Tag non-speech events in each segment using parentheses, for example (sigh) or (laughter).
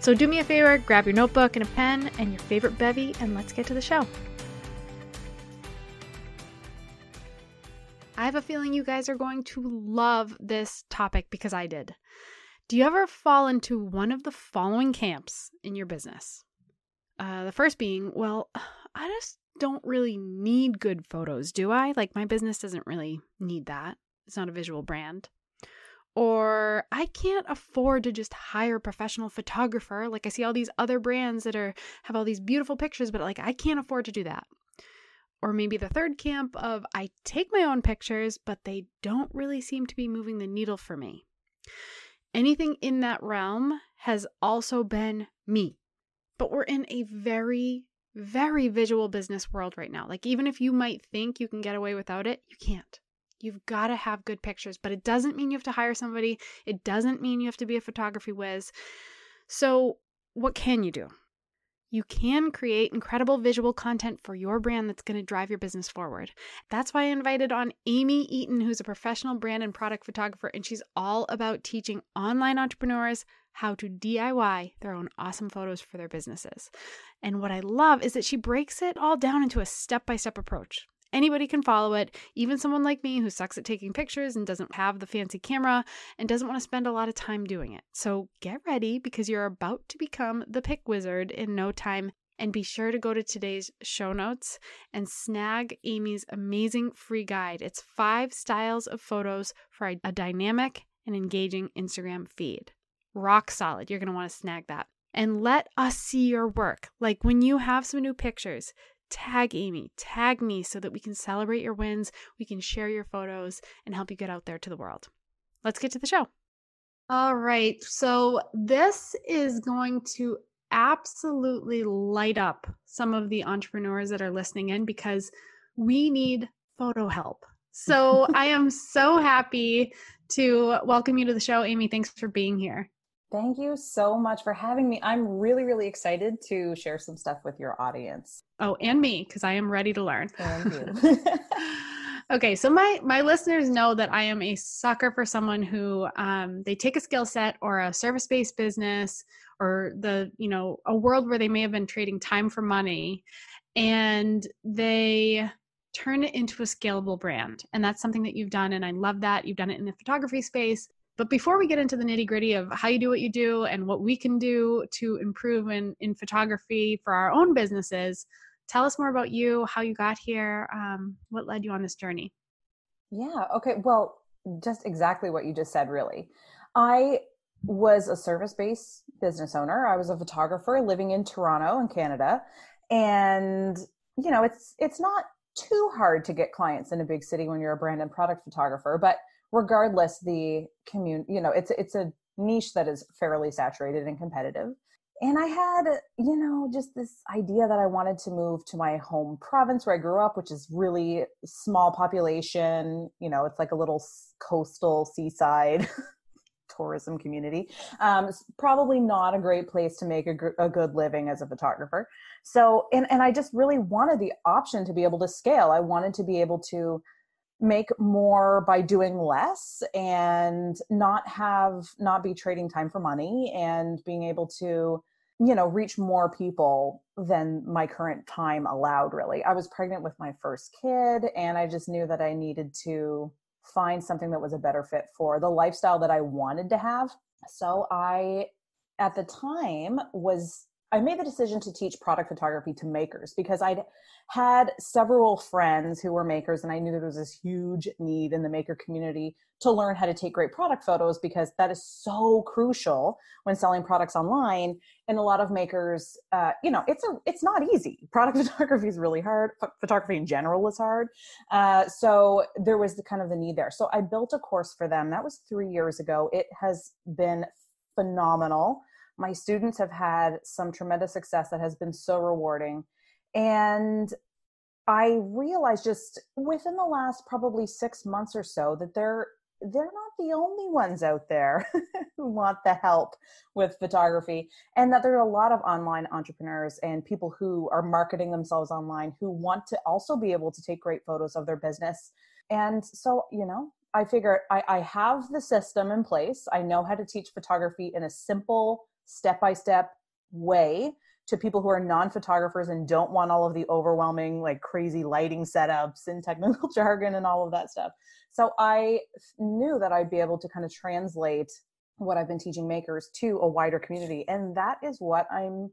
So do me a favor, grab your notebook and a pen and your favorite bevy, and let's get to the show. I have a feeling you guys are going to love this topic because I did. Do you ever fall into one of the following camps in your business? Uh, the first being, well, I just don't really need good photos, do I? Like, my business doesn't really need that. It's not a visual brand or I can't afford to just hire a professional photographer. Like I see all these other brands that are have all these beautiful pictures, but like I can't afford to do that. Or maybe the third camp of I take my own pictures, but they don't really seem to be moving the needle for me. Anything in that realm has also been me. But we're in a very, very visual business world right now. Like, even if you might think you can get away without it, you can't. You've got to have good pictures, but it doesn't mean you have to hire somebody. It doesn't mean you have to be a photography whiz. So, what can you do? You can create incredible visual content for your brand that's going to drive your business forward. That's why I invited on Amy Eaton, who's a professional brand and product photographer, and she's all about teaching online entrepreneurs how to DIY their own awesome photos for their businesses. And what I love is that she breaks it all down into a step by step approach. Anybody can follow it, even someone like me who sucks at taking pictures and doesn't have the fancy camera and doesn't want to spend a lot of time doing it. So get ready because you're about to become the pic wizard in no time. And be sure to go to today's show notes and snag Amy's amazing free guide. It's five styles of photos for a, dynamic and engaging Instagram feed. Rock solid. You're going to want to snag that and let us see your work. Like when you have some new pictures, tag Amy, tag me so that we can celebrate your wins, we can share your photos, and help you get out there to the world. Let's get to the show. All right. So, this is going to absolutely light up some of the entrepreneurs that are listening in because we need photo help. So, (laughs) I am so happy to welcome you to the show. Amy, thanks for being here. Thank you so much for having me. I'm really, really excited to share some stuff with your audience. Oh, and me, because I am ready to learn. Thank you. (laughs) okay, so my my listeners know that I am a sucker for someone who um, they take a skill set or a service based business or the you know a world where they may have been trading time for money, and they turn it into a scalable brand. And that's something that you've done, and I love that you've done it in the photography space but before we get into the nitty gritty of how you do what you do and what we can do to improve in, in photography for our own businesses, tell us more about you, how you got here, um, what led you on this journey. Yeah, okay. Well, just exactly what you just said, really. I was a service based business owner. I was a photographer living in Toronto in Canada. And, you know, it's it's not too hard to get clients in a big city when you're a brand and product photographer, but regardless the commune you know it's it's a niche that is fairly saturated and competitive. And i had you know just this idea that i wanted to move to my home province where i grew up which is really small population you know it's like a little coastal seaside (laughs) tourism community. Um, probably not a great place to make a, gr- a good living as a photographer. So and, and i just really wanted the option to be able to scale. I wanted to be able to make more by doing less and not have not be trading time for money and being able to you know reach more people than my current time allowed really. I was pregnant with my first kid and i just knew that i needed to find something that was a better fit for the lifestyle that i wanted to have. So i at the time was I made the decision to teach product photography to makers because I'd had several friends who were makers and I knew there was this huge need in the maker community to learn how to take great product photos because that is so crucial when selling products online. And a lot of makers uh, you know it's a it's not easy. Product (laughs) photography is really hard. Photography in general is hard. Uh, so there was the kind of the need there. So i built a course for them. That was three years ago. It has been phenomenal my students have had some tremendous success that has been so rewarding. And i realized just within the last probably six months or so that they're they're not the only ones out there (laughs) who want the help with photography and that there are a lot of online entrepreneurs and people who are marketing themselves online who want to also be able to take great photos of their business. And so you know i figure I, I have the system in place. I know how to teach photography in a simple step by step way to people who are non photographers and don't want all of the overwhelming, like crazy lighting setups and (laughs) technical jargon and all of that stuff. So I knew that I'd be able to kind of translate what I've been teaching makers to a wider community. And that is what I'm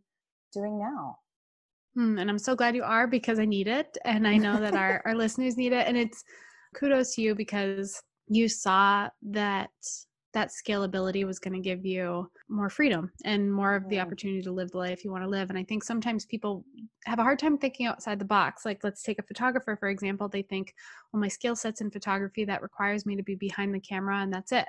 doing now. Hmm, and I'm so glad you are because I need it. And I know that our, (laughs) our listeners need it. And it's kudos to you because you saw that that scalability was going to give you more freedom and more of the opportunity to live the life you want to live. And I think sometimes people have a hard time thinking outside the box. Like, let's take a photographer, for example. They think, well, my skill set's in photography that requires me to be behind the camera and that's it.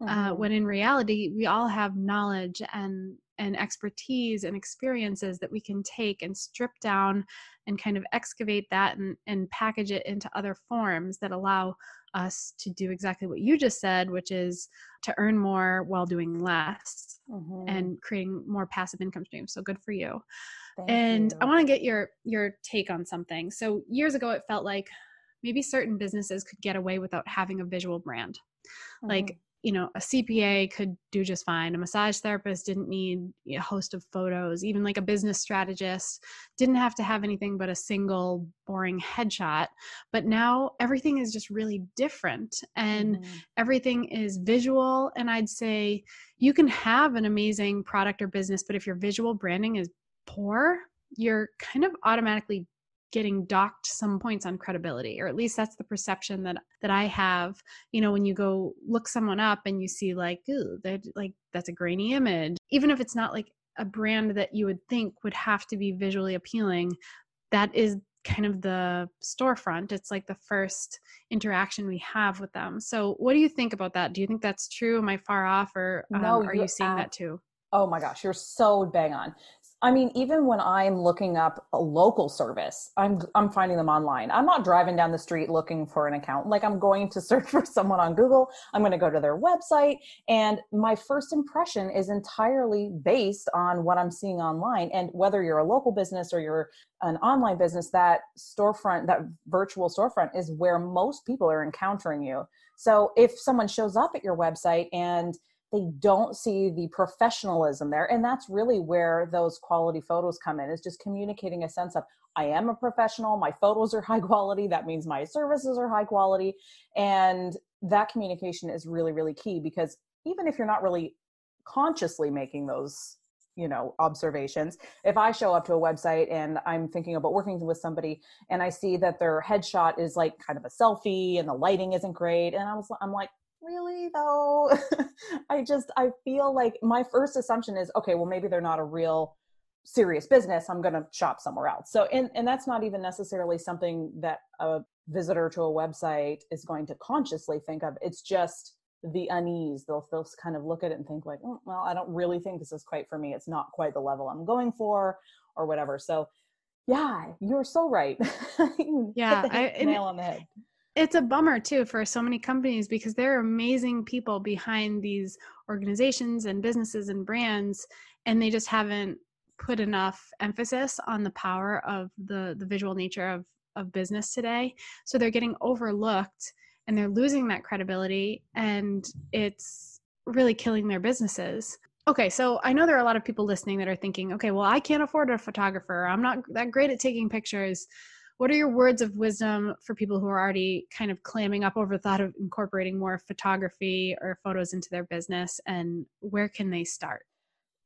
Uh, mm-hmm. Uh, when in reality, we all have knowledge and and expertise and experiences that we can take and strip down and kind of excavate that and, and package it into other forms that allow us to do exactly what you just said, which is to earn more while doing less mm-hmm. and creating more passive income streams. So good for you. Thank and you. I want to get your your take on something. So years ago it felt like maybe certain businesses could get away without having a visual brand. Mm-hmm. Like you know, a CPA could do just fine. A massage therapist didn't need a host of photos. Even like a business strategist didn't have to have anything but a single boring headshot. But now everything is just really different and mm-hmm. everything is visual. And I'd say you can have an amazing product or business, but if your visual branding is poor, you're kind of automatically getting docked some points on credibility or at least that's the perception that that i have. You know when you go look someone up and you see like ooh they're like that's a grainy image even if it's not like a brand that you would think would have to be visually appealing that is kind of the storefront. It's like the first interaction we have with them. So what do you think about that? Do you think that's true? Am i far off or um, no, are you seeing that too? Oh my gosh, you're so bang on. I mean, even when I'm looking up a local service, I'm I'm finding them online. I'm not driving down the street looking for an account. Like I'm going to (laughs) search for someone on Google. I'm going to go to their website, and my first impression is entirely based on what I'm seeing online. And whether you're a local business or you're an online business, that storefront, that virtual storefront, is where most people are encountering you. So if someone shows up at your website and they don't see the professionalism there and that's really where those quality photos come in is just communicating a sense of i am a professional my photos are high quality that means my services are high quality and that communication is really really key because even if you're not really consciously making those you know observations if i show up to a website and i'm thinking about working with somebody and i see that their headshot is like kind of a selfie and the lighting isn't great and i was i'm like really though? (laughs) I just i feel like my first assumption is okay well maybe they're not a real serious business. I'm going to shop somewhere else. So and and that's not even necessarily something that a visitor to a website is going to consciously think of. It's just the unease. They'll, they'll kind of look at it and think like oh, well i don't really think this is quite for me. It's not quite the level i'm going for or whatever. So yeah you're so right. (laughs) Yeah I, nail on the head it's a bummer too for so many companies because there are amazing people behind these organizations and businesses and brands and they just haven't put enough emphasis on the power of the the visual nature of of business today so they're getting overlooked and they're losing that credibility and it's really killing their businesses Okay, so I know there are a lot of people listening that are thinking, okay, well, I can't afford a photographer. I'm not that great at taking pictures. What are your words of wisdom for people who are already kind of clamming up over the thought of incorporating more photography or photos into their business and where can they start?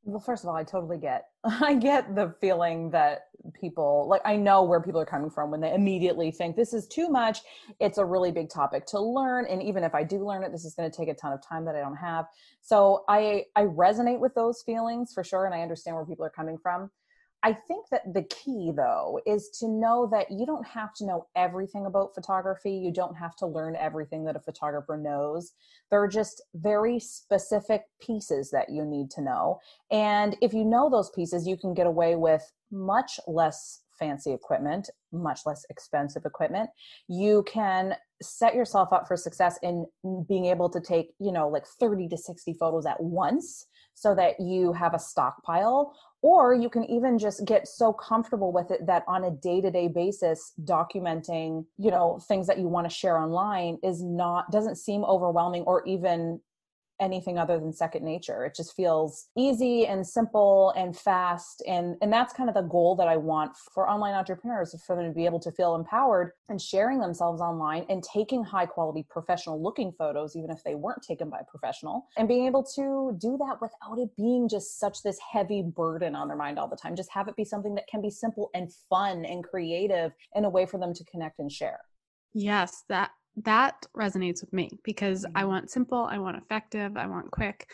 Well, first of all, I totally get (laughs) I get the feeling that people like I know where people are coming from when they immediately think this is too much. It's a really big topic to learn and even if I do learn it, this is going to take a ton of time that I don't have. So I I resonate with those feelings for sure and I understand where people are coming from. I think that the key, though, is to know that you don't have to know everything about photography. You don't have to learn everything that a photographer knows. There are just very specific pieces that you need to know. And if you know those pieces, you can get away with much less fancy equipment, much less expensive equipment. You can set yourself up for success in being able to take, you know, like 30 to 60 photos at once so that you have a stockpile or you can even just get so comfortable with it that on a day-to-day basis documenting you know things that you want to share online is not doesn't seem overwhelming or even anything other than second nature. It just feels easy and simple and fast. And, and that's kind of the goal that I want for online entrepreneurs for them to be able to feel empowered and sharing themselves online and taking high quality professional looking photos, even if they weren't taken by a professional, and being able to do that without it being just such this heavy burden on their mind all the time. Just have it be something that can be simple and fun and creative in a way for them to connect and share. Yes, that that resonates with me because I mm-hmm. want simple, I want effective, I want quick.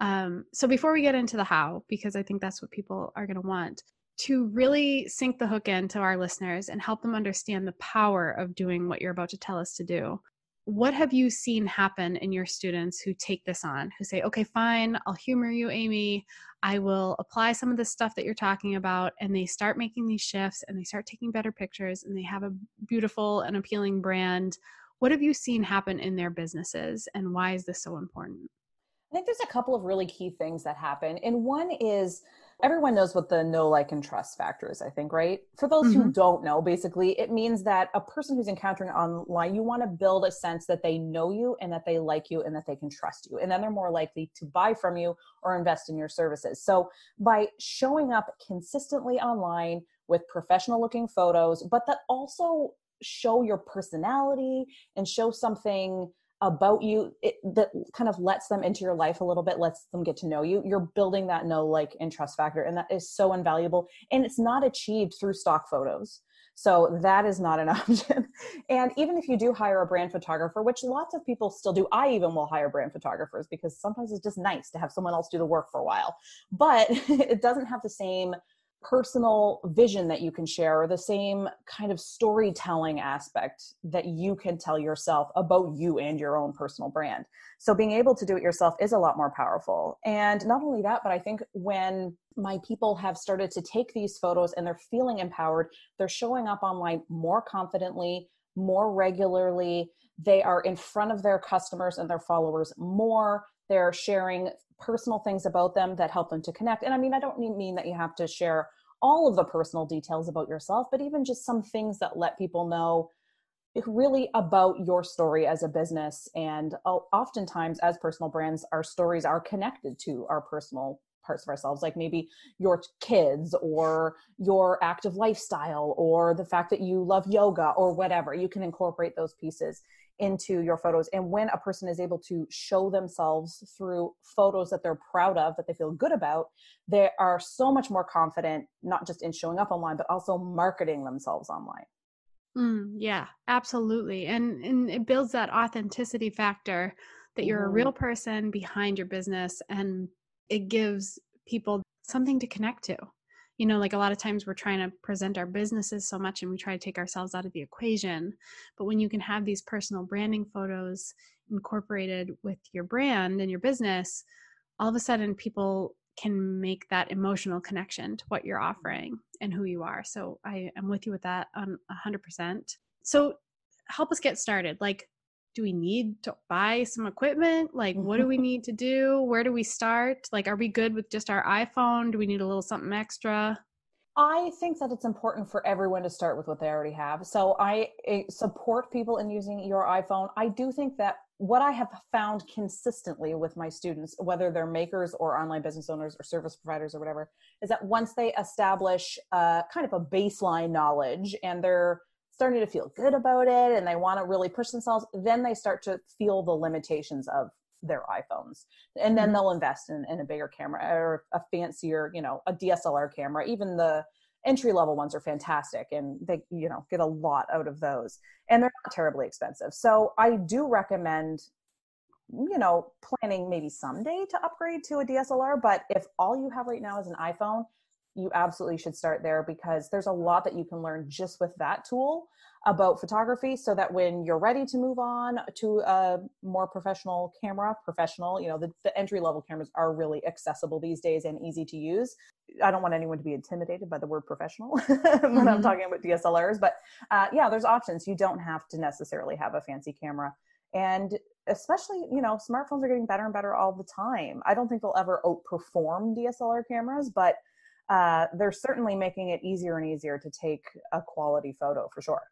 Um, so before we get into the how, because I think that's what people are going to want, to really sink the hook into our listeners and help them understand the power of doing what you're about to tell us to do. What have you seen happen in your students who take this on, who say, okay, fine, I'll humor you, Amy. I will apply some of the stuff that you're talking about. And they start making these shifts and they start taking better pictures and they have a beautiful and appealing brand what have you seen happen in their businesses and why is this so important? I think there's a couple of really key things that happen. And one is everyone knows what the know, like, and trust factor is, I think, right? For those mm-hmm. who don't know, basically, it means that a person who's encountering online, you want to build a sense that they know you and that they like you and that they can trust you. And then they're more likely to buy from you or invest in your services. So by showing up consistently online, with professional looking photos, but that also show your personality and show something about you. It, that kind of lets them into your life a little bit lets them get to know you. You're building that know like and trust factor and that is so invaluable. And it's not achieved through stock photos. So that is not an (laughs) option. And even if you do hire a brand photographer which lots of people still do i even will hire brand photographers because sometimes it's just nice to have someone else do the work for a while. But (laughs) it doesn't have the same personal vision that you can share or the same kind of storytelling aspect that you can tell yourself about you and your own personal brand. So being able to do it yourself is a lot more powerful. And not only that, but I think when my people have started to take these photos and they're feeling empowered, they're showing up online more confidently, more regularly. They are in front of their customers and their followers more. They're sharing personal things about them that help them to connect. And I mean, I don't mean that you have to share all of the personal details about yourself, but even just some things that let people know really about your story as a business. And uh, oftentimes, as personal brands, our stories are connected to our personal parts of ourselves, like maybe your kids or your active lifestyle or the fact that you love yoga or whatever. You can incorporate those pieces into your photos. And when a person is able to show themselves through photos that they're proud of, that they feel good about, they are so much more confident, not just in showing up online, but also marketing themselves online. Mm, yeah, absolutely. And, and it builds that authenticity factor that you're mm. a real mm-hmm. person behind your business and it gives people something to connect to you know like a lot of times we're trying to present our businesses so much and we try to take ourselves out of the equation but when you can have these personal branding photos incorporated with your brand and your business all of a sudden people can make that emotional connection to what you're offering and who you are. So i am with you with that on 100% so help us get started. Like do we need to buy some equipment? Like, what do we (laughs) need to do? Where do we start? Like, are we good with just our iPhone? Do we need a little something extra? I think that it's important for everyone to start with what they already have. So I eh, support people in using your iPhone. I do think that what I have found consistently with my students, whether they're makers or online business owners or service providers or whatever, is that once they establish uh, kind of a baseline knowledge and they're starting to feel good about it and they want to really push themselves, then they start to feel the limitations of their iPhones. And then mm-hmm. they'll invest in, in a bigger camera or a fancier, you know, a DSLR camera. Even the entry level ones are fantastic and they, you know, get a lot out of those. And they're not terribly expensive. So I do recommend you know, planning maybe someday to upgrade to a DSLR, but if all you have right now is an iPhone, you absolutely should start there because there's a lot that you can learn just with that tool about photography so that when you're ready to move on to a more professional camera professional you know the, the entry level cameras are really accessible these days and easy to use. I don't want anyone to be intimidated by the word professional (laughs) when mm-hmm. i'm talking about dslrs but uh, yeah there's options. You don't have to necessarily have a fancy camera. And especially you know smartphones are getting better and better all the time. I don't think they'll ever outperform dslr cameras but uh, they're certainly making it easier and easier to take a quality photo for sure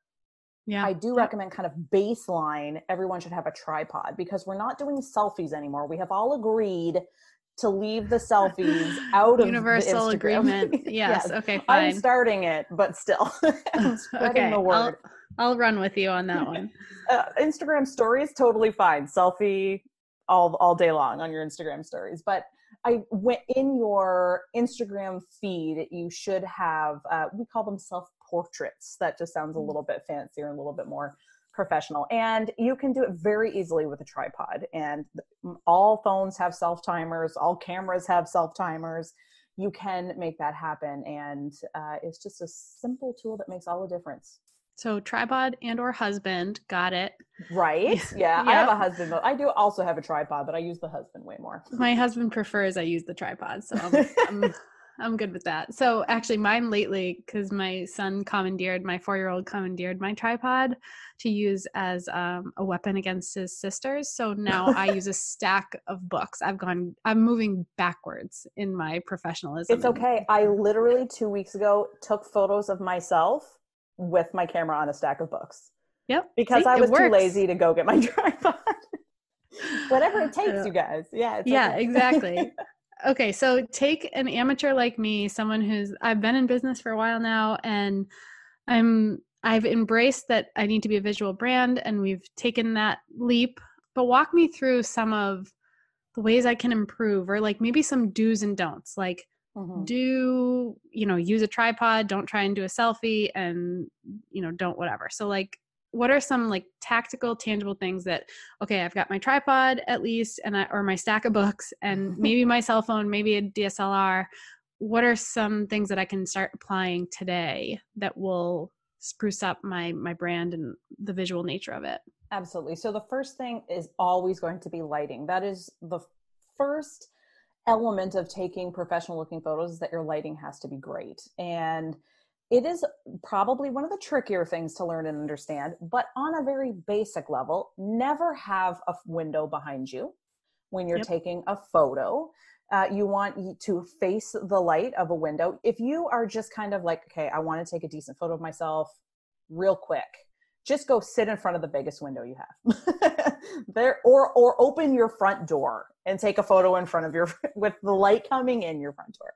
yeah. I do recommend kind of baseline everyone should have a tripod because we're not doing selfies anymore. We have all agreed to leave the selfies (laughs) out of universal agreement. (laughs) Yes. yes. Okay. Fine. I'm starting it, but still, (laughs) okay. the word. I'll, I'll, run with you on that one. Uh, Instagram stories totally fine. Selfie all all day long on your Instagram stories, but I went in your Instagram feed. You should have. Uh, we call them self portraits. That just sounds a mm. little bit fancier and a little bit more professional. And you can do it very easily with a tripod. And all phones have self timers, all cameras have self timers. You can make that happen. And uh, it's just a simple tool that makes all the difference. So tripod and or husband, got it. Right. (laughs) Yeah. yep. I have a husband. I do also have a tripod, but I use the husband way more. My husband prefers I use the tripod, so I'm, (laughs) I'm I'm good with that. So actually, mine lately, because my son commandeered, my four year old commandeered my tripod to use as um, a weapon against his sisters. So now I use a (laughs) stack of books. I've gone, I'm moving backwards in my professionalism. It's okay. I literally two weeks ago took photos of myself with my camera on a stack of books. Yep. Because See, I was too lazy to go get my (laughs) tripod. Whatever it (laughs) uh, takes, you guys. Yeah. yeah, okay. exactly. (laughs) okay, so take an amateur like me, someone who's I've been in business for a while now and I'm I've embraced that I need to be a visual brand and we've taken that leap. But walk me through some of the ways I can improve or like maybe some do's and don'ts. Like mm-hmm. do, you know, use a tripod, don't try and do a selfie and you know, don't whatever. So like what are some like tactical tangible things that okay i've got my tripod at least and I, or my stack of books and maybe my cell phone maybe a dslr what are some things that i can start applying today that will spruce up my my brand and the visual nature of it absolutely so the first thing is always going to be lighting that is the first element of taking professional looking photos is that your lighting has to be great and it is probably one of the trickier things to learn and understand, but on a very basic level, never have a window behind you when you're yep. taking a photo. Uh, you want to face the light of a window. If you are just kind of like, okay, I want to take a decent photo of myself real quick, just go sit in front of the biggest window you have. (laughs) There or or open your front door and take a photo in front of your (laughs) with the light coming in your front door.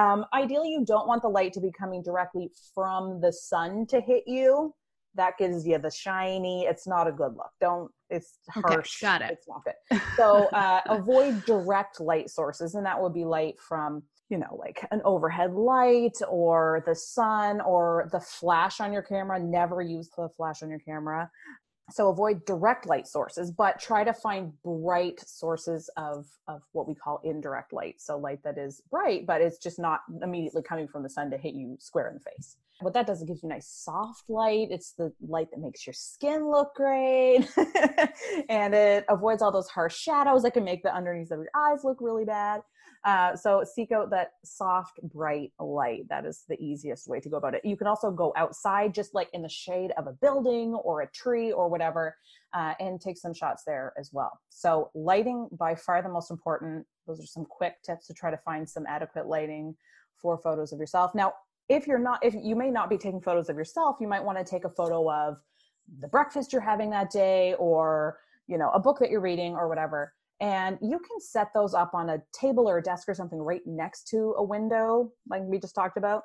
Um, ideally you don't want the light to be coming directly from the sun to hit you. That gives you the shiny it's not a good look. Don't it's harsh. okay, got it. It's not good. So uh, avoid direct light sources and that would be light from you know, like an overhead light or the sun or the flash on your camera. Never use the flash on your camera. So avoid direct light sources, but try to find bright sources of, of what we call indirect light. So light that is bright, but it's just not immediately coming from the sun to hit you square in the face. What that does, it gives you nice soft light. It's the light that makes your skin look great. (laughs) and it avoids all those harsh shadows that can make the underneath of your eyes look really bad. Uh, so seek out that soft, bright light. That is the easiest way to go about it. You can also go outside, just like in the shade of a building or a tree or whatever, uh, and take some shots there as well. So lighting by far the most important. Those are some quick tips to try to find some adequate lighting for photos of yourself. Now, if you're not if you may not be taking photos of yourself you might want to take a photo of the breakfast you're having that day or you know a book that you're reading or whatever and you can set those up on a table or a desk or something right next to a window like we just talked about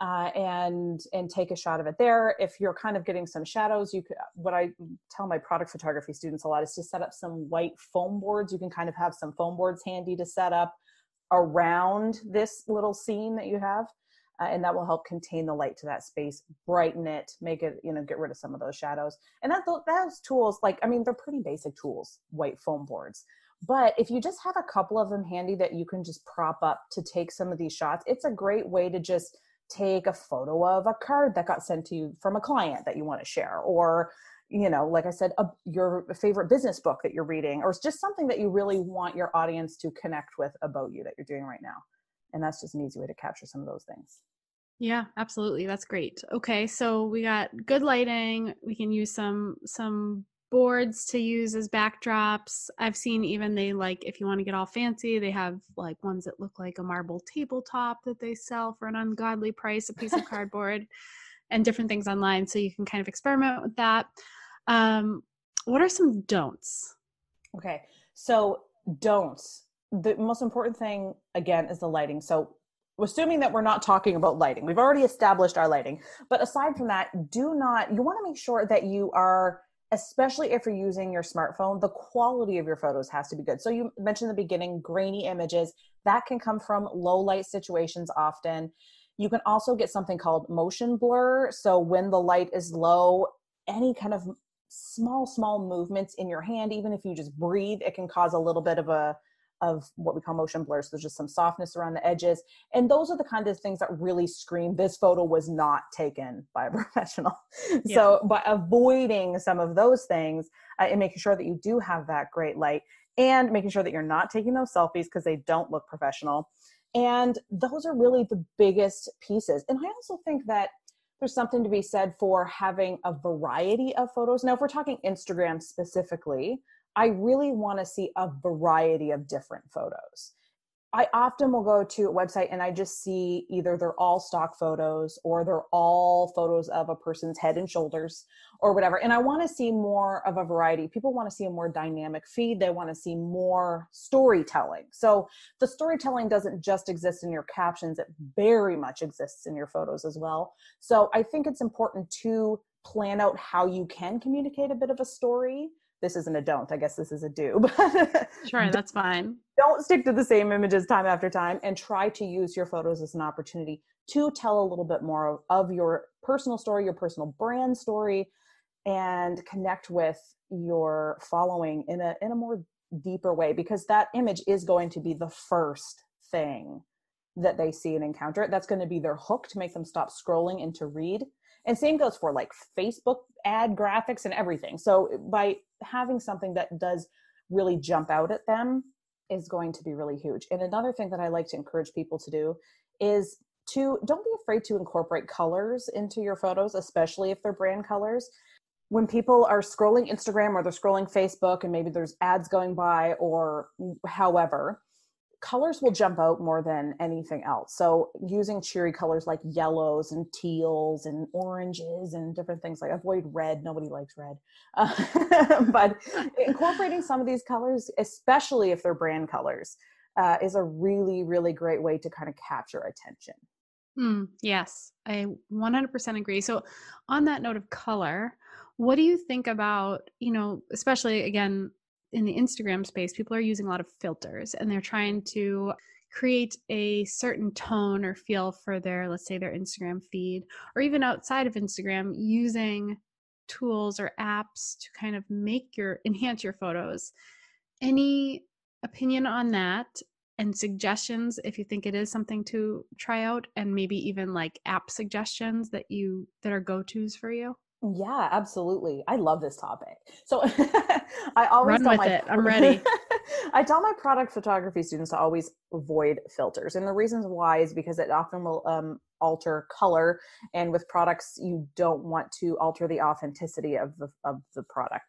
uh, and and take a shot of it there. If you're kind of getting some shadows you could what i tell my product photography students a lot is to set up some white foam boards. You can kind of have some foam boards handy to set up around this little scene that you have uh, and that will help contain the light to that space brighten it make it you know get rid of some of those shadows. And that those tools like i mean they're pretty basic tools white foam boards but if you just have a couple of them handy that you can just prop up to take some of these shots it's a great way to just take a photo of a card that got sent to you from a client that you want to share or you know like i said a, your favorite business book that you're reading or it's just something that you really want your audience to connect with about you that you're doing right now and that's just an easy way to capture some of those things yeah, absolutely. That's great. Okay, so we got good lighting. We can use some some boards to use as backdrops. I've seen even they like if you want to get all fancy, they have like ones that look like a marble tabletop that they sell for an ungodly price, a piece of (laughs) cardboard, and different things online. So you can kind of experiment with that. Um, what are some don'ts? Okay, so don'ts. The most important thing again is the lighting. So assuming that we're not talking about lighting we've already established our lighting but aside from that do not you want to make sure that you are especially if you're using your smartphone the quality of your photos has to be good. So you mentioned in the beginning grainy images that can come from low light situations often. You can also get something called motion blur. So when the light is low any kind of small small movements in your hand even if you just breathe it can cause a little bit of a of what we call motion blur. So there's just some softness around the edges. And those are the kind of things that really scream this photo was not taken by a (laughs) professional. Yeah. So by avoiding some of those things uh, and making sure that you do have that great light and making sure that you're not taking those selfies because they don't look professional. And those are really the biggest pieces. And I also think that there's something to be said for having a variety of photos. Now, if we're talking Instagram specifically, I really want to see a variety of different photos. I often will go to a website and I just see either they're all stock photos or they're all photos of a person's head and shoulders or whatever. And I want to see more of a variety. People want to see a more dynamic feed, they want to see more storytelling. So the storytelling doesn't just exist in your captions, it very much exists in your photos as well. So I think it's important to plan out how you can communicate a bit of a story this isn't a don't. I guess this is a do. (laughs) sure, that's fine. Don't stick to the same images time after time and try to use your photos as an opportunity to tell a little bit more of, of your personal story, your personal brand story, and connect with your following in a in a more deeper way because that image is going to be the first thing that they see and encounter. That's going to be their hook to make them stop scrolling and to read. And same goes for like Facebook ad graphics and everything. So by having something that does really jump out at them is going to be really huge. And another thing that I like to encourage people to do is to don't be afraid to incorporate colors into your photos, especially if they're brand colors. When people are scrolling Instagram or they're scrolling Facebook and maybe there's ads going by or however, colors will jump out more than anything else. So using cheery colors like yellows and teals and oranges and different things like avoid red. Nobody likes red, uh, (laughs) but incorporating some of these colors, especially if they're brand colors, uh, is a really really great way to kind of capture attention. Mm, yes, I 100% agree. So on that note of color, what do you think about you know especially again in the Instagram space, people are using a lot of filters and they're trying to create a certain tone or feel for their, let's say, their Instagram feed, or even outside of Instagram, using tools or apps to kind of make your enhance your photos. Any opinion on that? And suggestions if you think it is something to try out, and maybe even like app suggestions that you that are go tos for you. Yeah, absolutely. I love this topic. So (laughs) I always Run tell with my, it. I'm ready. (laughs) I tell my product photography students to always avoid filters. And the reasons why is because it often will um, alter color. And with products, you don't want to alter the authenticity of the, of the product.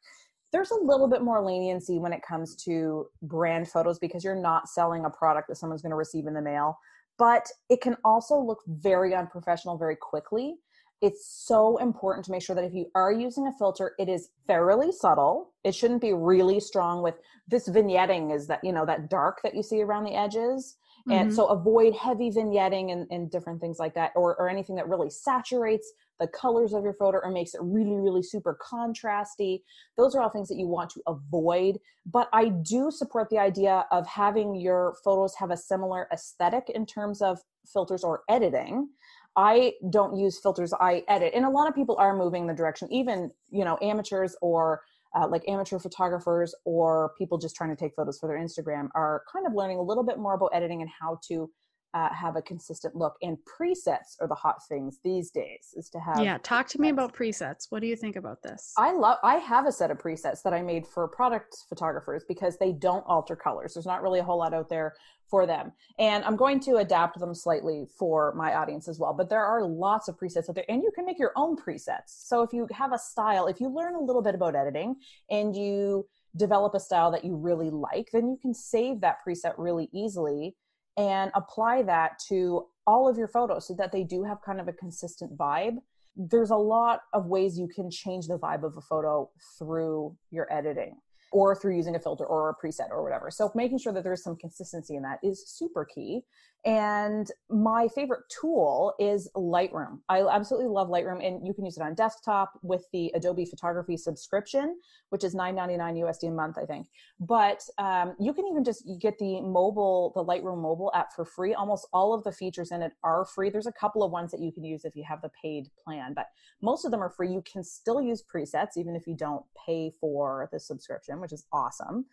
There's a little bit more leniency when it comes to brand photos because you're not selling a product that someone's going to receive in the mail but it can also look very unprofessional very quickly it's so important to make sure that if you are using a filter it is fairly subtle. It shouldn't be really strong with this vignetting is that you know that dark that you see around the edges. Mm-hmm. and so avoid heavy vignetting and, and different things like that or, or anything that really saturates the colors of your photo or makes it really really super contrasty. Those are all things that you want to avoid. But i do support the idea of having your photos have a similar aesthetic in terms of filters or editing I don't use filters, I edit. And a lot of people are moving in the direction, even, you know, amateurs or uh, like amateur photographers or people just trying to take photos for their Instagram are kind of learning a little bit more about editing and how to uh, have a consistent look. And presets are the hot things these days. Is to have yeah. Talk to me about presets. What do you think about this? I love. I have a set of presets that I made for product photographers because they don't alter colors. There's not really a whole lot out there for them, and I'm going to adapt them slightly for my audience as well. But there are lots of presets out there, and you can make your own presets. So if you have a style, if you learn a little bit about editing, and you develop a style that you really like, then you can save that preset really easily and apply that to all of your photos so that they do have kind of a consistent vibe. There's a lot of ways you can change the vibe of a photo through your editing or through using a filter or a preset or whatever. So making sure that there's some consistency in that is super key. And my favorite tool is Lightroom. I absolutely love Lightroom, and you can use it on desktop with the Adobe Photography subscription, which is $9.99 USD a month, I think. But um, you can even just get the mobile, the Lightroom mobile app for free. Almost all of the features in it are free. There's a couple of ones that you can use if you have the paid plan, but most of them are free. You can still use presets even if you don't pay for the subscription, which is awesome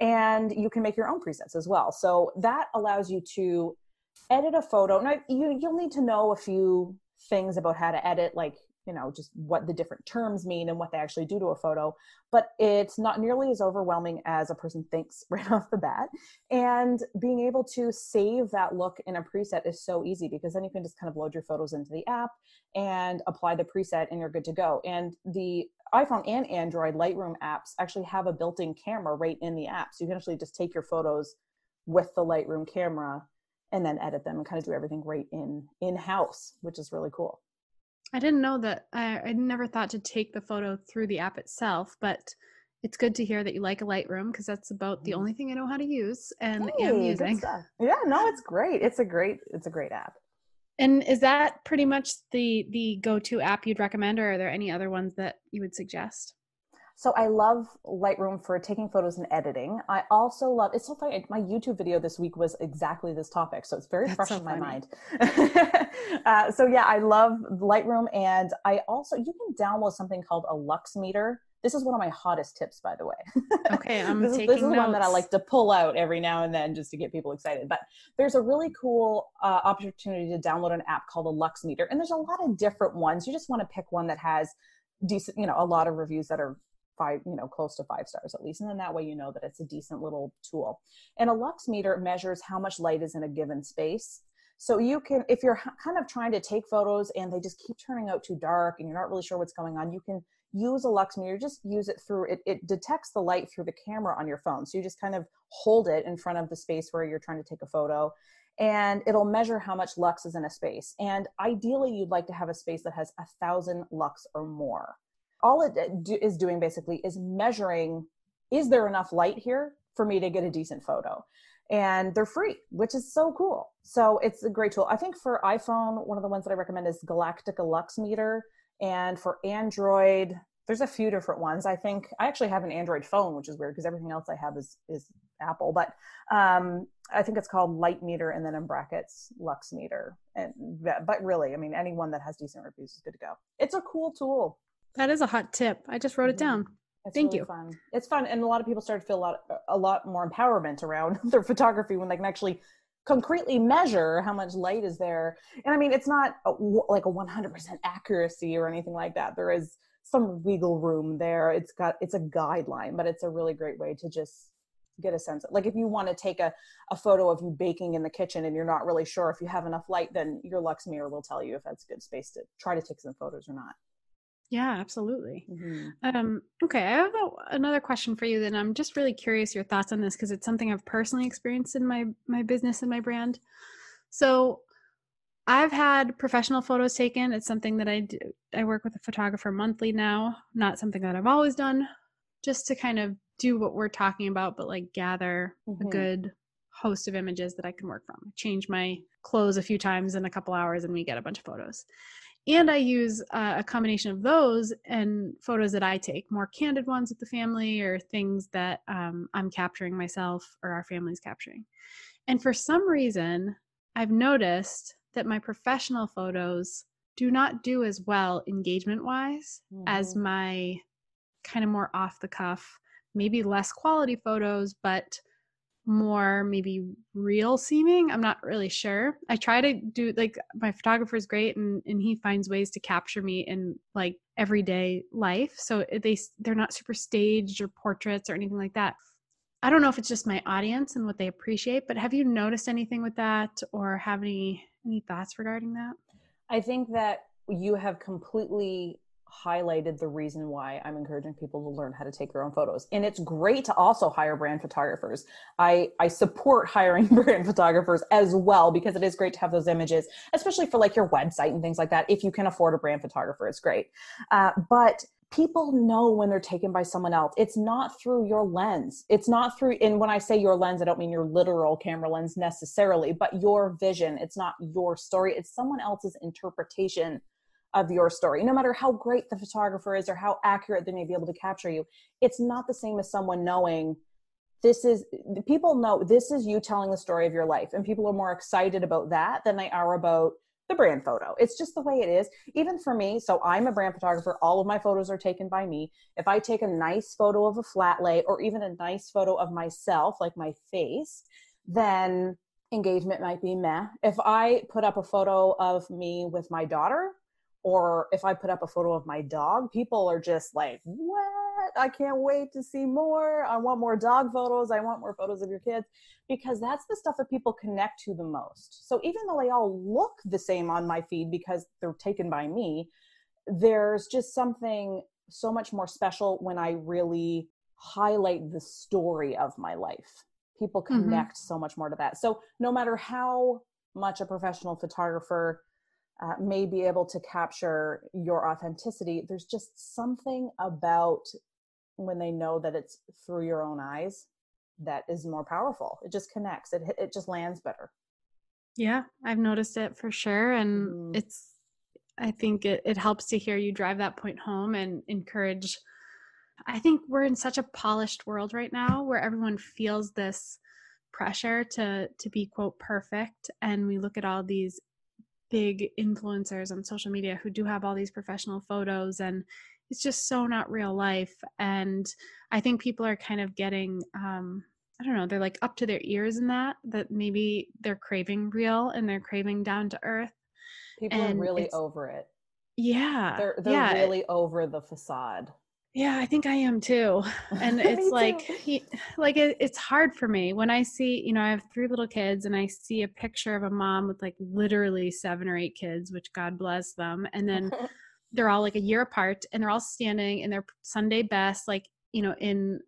and you can make your own presets as well. So that allows you to edit a photo. Now you you'll need to know a few things about how to edit, like you know just what the different terms mean and what they actually do to a photo but it's not nearly as overwhelming as a person thinks (laughs) right off the bat. And being able to save that look in a preset is so easy because then you can just kind of load your photos into the app and apply the preset and you're good to go. And the iphone and android lightroom apps actually have a built-in camera right in the app. So you can actually just take your photos with the lightroom camera and then edit them and kind of do everything right in in house which is really cool. I didn't know that I, I never thought to take the photo through the app itself but it's good to hear that you like a lightroom because that's about the mm-hmm. only thing i know how to use and hey, am using. yeah no it's great. It's a great it's a great app. And is that pretty much the the go-to app you'd recommend or are there any other ones that you would suggest so I love Lightroom for taking photos and editing. I also love it's so funny. My YouTube video this week was exactly this topic, so it's very That's fresh so in my mind. (laughs) uh, so yeah, I love Lightroom, and I also you can download something called a lux meter. This is one of my hottest tips, by the way. (laughs) Okay, I'm this, taking this is notes. one that I like to pull out every now and then just to get people excited. But there's a really cool uh, opportunity to download an app called a lux meter, and there's a lot of different ones. You just want to pick one that has decent, you know, a lot of reviews that are five, you know, close to five stars at least. And then that way you know that it's a decent little tool. And a lux meter measures how much light is in a given space. So you can, if you're kind of trying to take photos and they just keep turning out too dark and you're not really sure what's going on, you can use a lux meter. Just use it through it. It detects the light through the camera on your phone. So you just kind of hold it in front of the space where you're trying to take a photo, and it'll measure how much lux is in a space. And ideally, you'd like to have a space that has a thousand lux or more all it is doing basically is measuring is there enough light here for me to get a decent photo? And they're free which is so cool. So it's a great tool. I think for iphone one of the ones that i recommend is galactica lux meter. And for android there's a few different ones. I think i actually have an android phone which is weird because everything else i have is is apple. But um i think it's called light meter and then in brackets lux meter. And but really i mean anyone that has decent reviews is good to go. It's a cool tool that is a hot tip. I just wrote it mm-hmm. down. It's Thank really you. Fun. It's fun, and a lot of people start to feel a lot, a lot more empowerment around (laughs) their photography when they can actually concretely measure how much light is there. And I mean, it's not a, like a 100% accuracy or anything like that. There is some wiggle room there. It's got it's a guideline, but it's a really great way to just get a sense of like if you want to take a, a photo of you baking in the kitchen and you're not really sure if you have enough light then your lux meter will tell you if that's a good space to try to take some photos or not yeah, absolutely. Mm-hmm. Um, okay, I have a, another question for you. Then I'm just really curious your thoughts on this because it's something I've personally experienced in my my business and my brand. So I've had professional photos taken. It's something that I do. I work with a photographer monthly now, not something that I've always done, just to kind of do what we're talking about, but like gather mm-hmm. a good host of images that I can work from. Change my clothes a few times in a couple hours and we get a bunch of photos. And I use uh, a combination of those and photos that I take, more candid ones with the family or things that um, I'm capturing myself or our family's capturing. And for some reason, I've noticed that my professional photos do not do as well engagement wise mm-hmm. as my kind of more off the cuff, maybe less quality photos, but more maybe real seeming. I'm not really sure. I try to do like my photographer is great and and he finds ways to capture me in like everyday life. So eh, they they're not super staged or portraits or anything like that. I don't know if it's just my audience and what they appreciate, but have you noticed anything with that or have any any thoughts regarding that? I think that you have completely highlighted the reason why I'm encouraging people to learn how to take their own photos. And it's great to also hire brand photographers. I, I support hiring (laughs) brand photographers as well because it is great to have those images, especially for like your website and things like that. If you can afford a brand photographer, it's great. Uh, but people know when they're taken by someone else. It's not through your lens. It's not through, and when I say your lens, I don't mean your literal camera lens necessarily, but your vision. It's not your story, it's someone else's interpretation of your story. No matter how great the photographer is or how accurate they may be able to capture you, it's not the same as someone knowing this is people know this is you telling the story of your life and people are more excited about that than they are about the brand photo. It's just the way it is. Even for me, so I'm a brand photographer. All of my photos are taken by me. If I take a nice photo of a flat lay or even a nice photo of myself, like my face, then engagement might be meh. If I put up a photo of me with my daughter, or if I put up a photo of my dog, people are just like, what? I can't wait to see more. I want more dog photos. I want more photos of your kids because that's the stuff that people connect to the most. So even though they all look the same on my feed because they're taken by me, there's just something so much more special when I really highlight the story of my life. People mm-hmm. connect mm-hmm. so much more to that. So no matter how much a professional photographer uh, may be able to capture your authenticity there's just something about when they know that it's through your own eyes that is more powerful. It just connects. It it just lands better. Yeah i've noticed it for sure and mm. it's i think it, it helps to hear you drive that point home and encourage i think we're in such a polished world right now where everyone feels this pressure to to be quote perfect and we look at all these big influencers on social media who do have all these professional photos and it's just so not real life. And i think people are kind of getting um i don't know they're like up to their ears in that that maybe they're craving real and they're craving down to earth. People and are really over it. Yeah they're they're yeah. really over the facade yeah, I think I am too. (laughs) And (laughs) it's like, he, like it, it's hard for me when I see, you know, I have three little kids and I see a picture of a mom with like literally seven or eight kids, which God bless them. And then (laughs) they're all like a year apart and they're all standing in their Sunday best, like, you know, in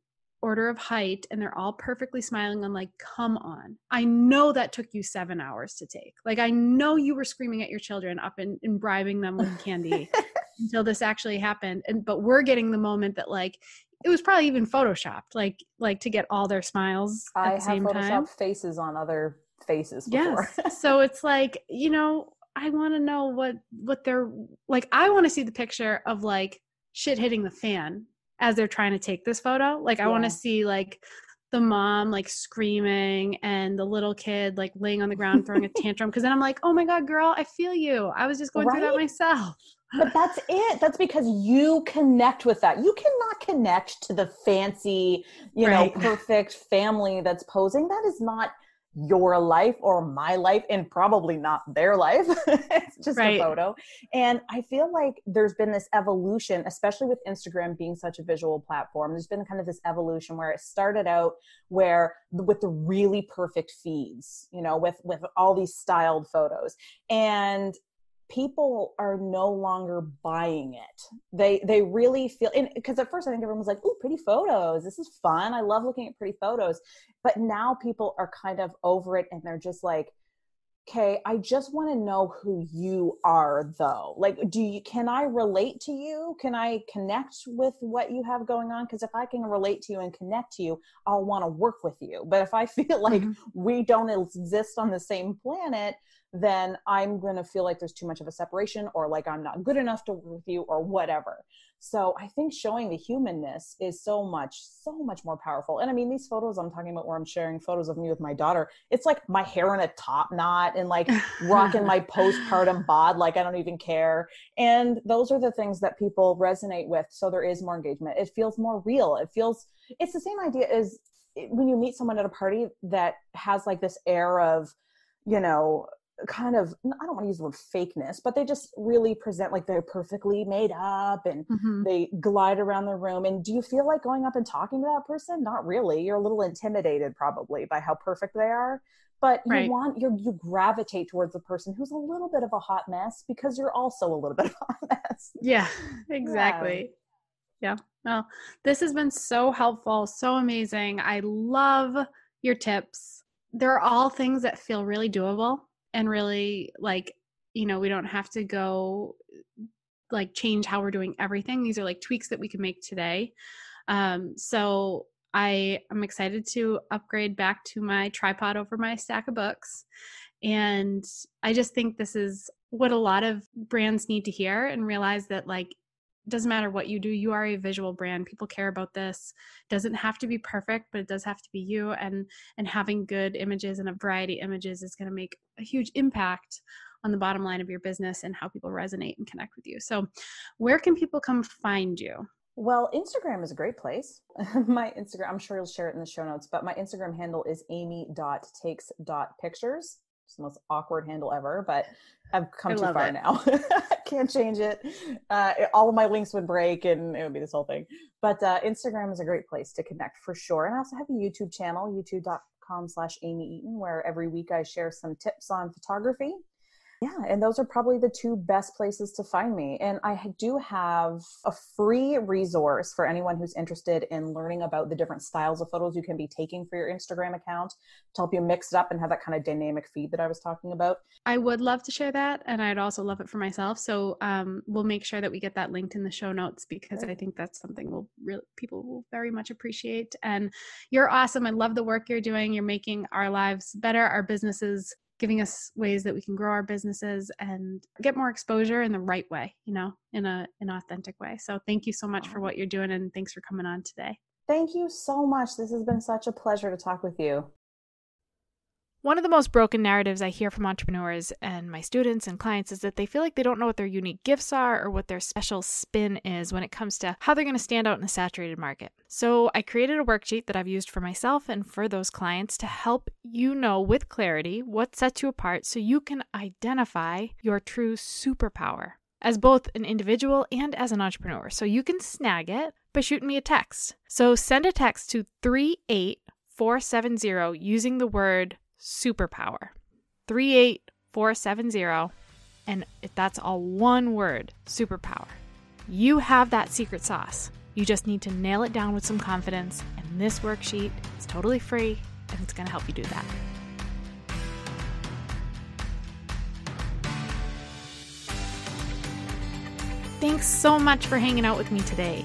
order of height and they're all perfectly smiling. I'm like, come on. I know that took you seven hours to take. Like, I know you were screaming at your children up and, and bribing them with candy until this actually happened. And but we're getting the moment that like it was probably even photoshopped like like to get all their smiles I at the same photoshopped time. faces on other faces before. yes (laughs) so it's like you know i want to know what what they're like i want to see the picture of like shit hitting the fan as they're trying to take this photo. Like i yeah. want to see like the mom like screaming and the little kid like laying on the ground throwing a (laughs) tantrum. Because then i'm like oh my god girl i feel you. I was just going right? through that myself but that's it. That's because you connect with that. You cannot connect to the fancy you right. know perfect family that's posing. That is not your life or my life and probably not their life. (laughs) It's just right. a photo. And i feel like there's been this evolution especially with instagram being such a visual platform. There's been kind of this evolution where it started out where with the really perfect feeds you know with with all these styled photos. And people are no longer buying it they they really feel because at first i think everyone was like oh pretty photos this is fun i love looking at pretty photos but now people are kind of over it and they're just like okay, I just want to know who you are though. Like, do you, can I relate to you? Can I connect with what you have going on? Because if I can relate to you and connect to you, I'll want to work with you. But if I (laughs) feel like mm-hmm. we don't exist on the same planet, then I'm going to feel like there's too much of a separation or like I'm not good enough to work with you or whatever. So I think showing the humanness is so much, so much more powerful. And I mean, these photos I'm talking about where I'm sharing photos of me with my daughter, it's like my hair in a top knot and like (laughs) rocking my postpartum bod, like I don't even care. And those are the things that people resonate with. So there is more engagement. It feels more real. It feels, it's the same idea as when you meet someone at a party that has like this air of, you know, kind of i don't want to use the word fakeness but they just really present like they're perfectly made up and mm-hmm. they glide around the room and do you feel like going up and talking to that person? Not really. You're a little intimidated probably by how perfect they are but you right. want you you gravitate towards the person who's a little bit of a hot mess because you're also a little (laughs) bit of a hot mess. Yeah (laughs) exactly. Yeah, yeah. well this has been so helpful so amazing. I love your tips. They're all things that feel really doable and really like you know we don't have to go like change how we're doing everything. These are like tweaks that we can make today. Um so i am excited to upgrade back to my tripod over my stack of books. And i just think this is what a lot of brands need to hear and realize that like doesn't matter what you do you are a visual brand. People care about this. Doesn't have to be perfect but it does have to be you. And and having good images and a variety of images is going to make a huge impact on the bottom line of your business and how people resonate and connect with you. So where can people come find you? Well, Instagram is a great place. (laughs) my Instagram, I'm sure you'll share it in the show notes, but my Instagram handle is amy.takes.pictures. It's the most awkward handle ever, but I've come I too far it. now. (laughs) Can't change it. Uh, all of my links would break and it would be this whole thing. But uh, Instagram is a great place to connect for sure. And I also have a YouTube channel, youtube.com slash Amy Eaton, where every week I share some tips on photography yeah, and those are probably the two best places to find me. And I do have a free resource for anyone who's interested in learning about the different styles of photos you can be taking for your Instagram account to help you mix it up and have that kind of dynamic feed that I was talking about. I would love to share that, and I'd also love it for myself. So um, we'll make sure that we get that linked in the show notes because I think that's something we'll really people will very much appreciate. And you're awesome. I love the work you're doing. You're making our lives better, our businesses giving us ways that we can grow our businesses and get more exposure in the right way, you know, in a an authentic way. So thank you so much for what you're doing and thanks for coming on today. Thank you so much. This has been such a pleasure to talk with you. One of the most broken narratives I hear from entrepreneurs and my students and clients is that they feel like they don't know what their unique gifts are or what their special spin is when it comes to how they're going to stand out in a saturated market. So, I created a worksheet that I've used for myself and for those clients to help you know with clarity what sets you apart so you can identify your true superpower as both an individual and as an entrepreneur. So, you can snag it by shooting me a text. So, send a text to 38470 using the word superpower. 38470. And that's all one word superpower. You have that secret sauce. You just need to nail it down with some confidence. And this worksheet is totally free and it's going to help you do that. Thanks so much for hanging out with me today.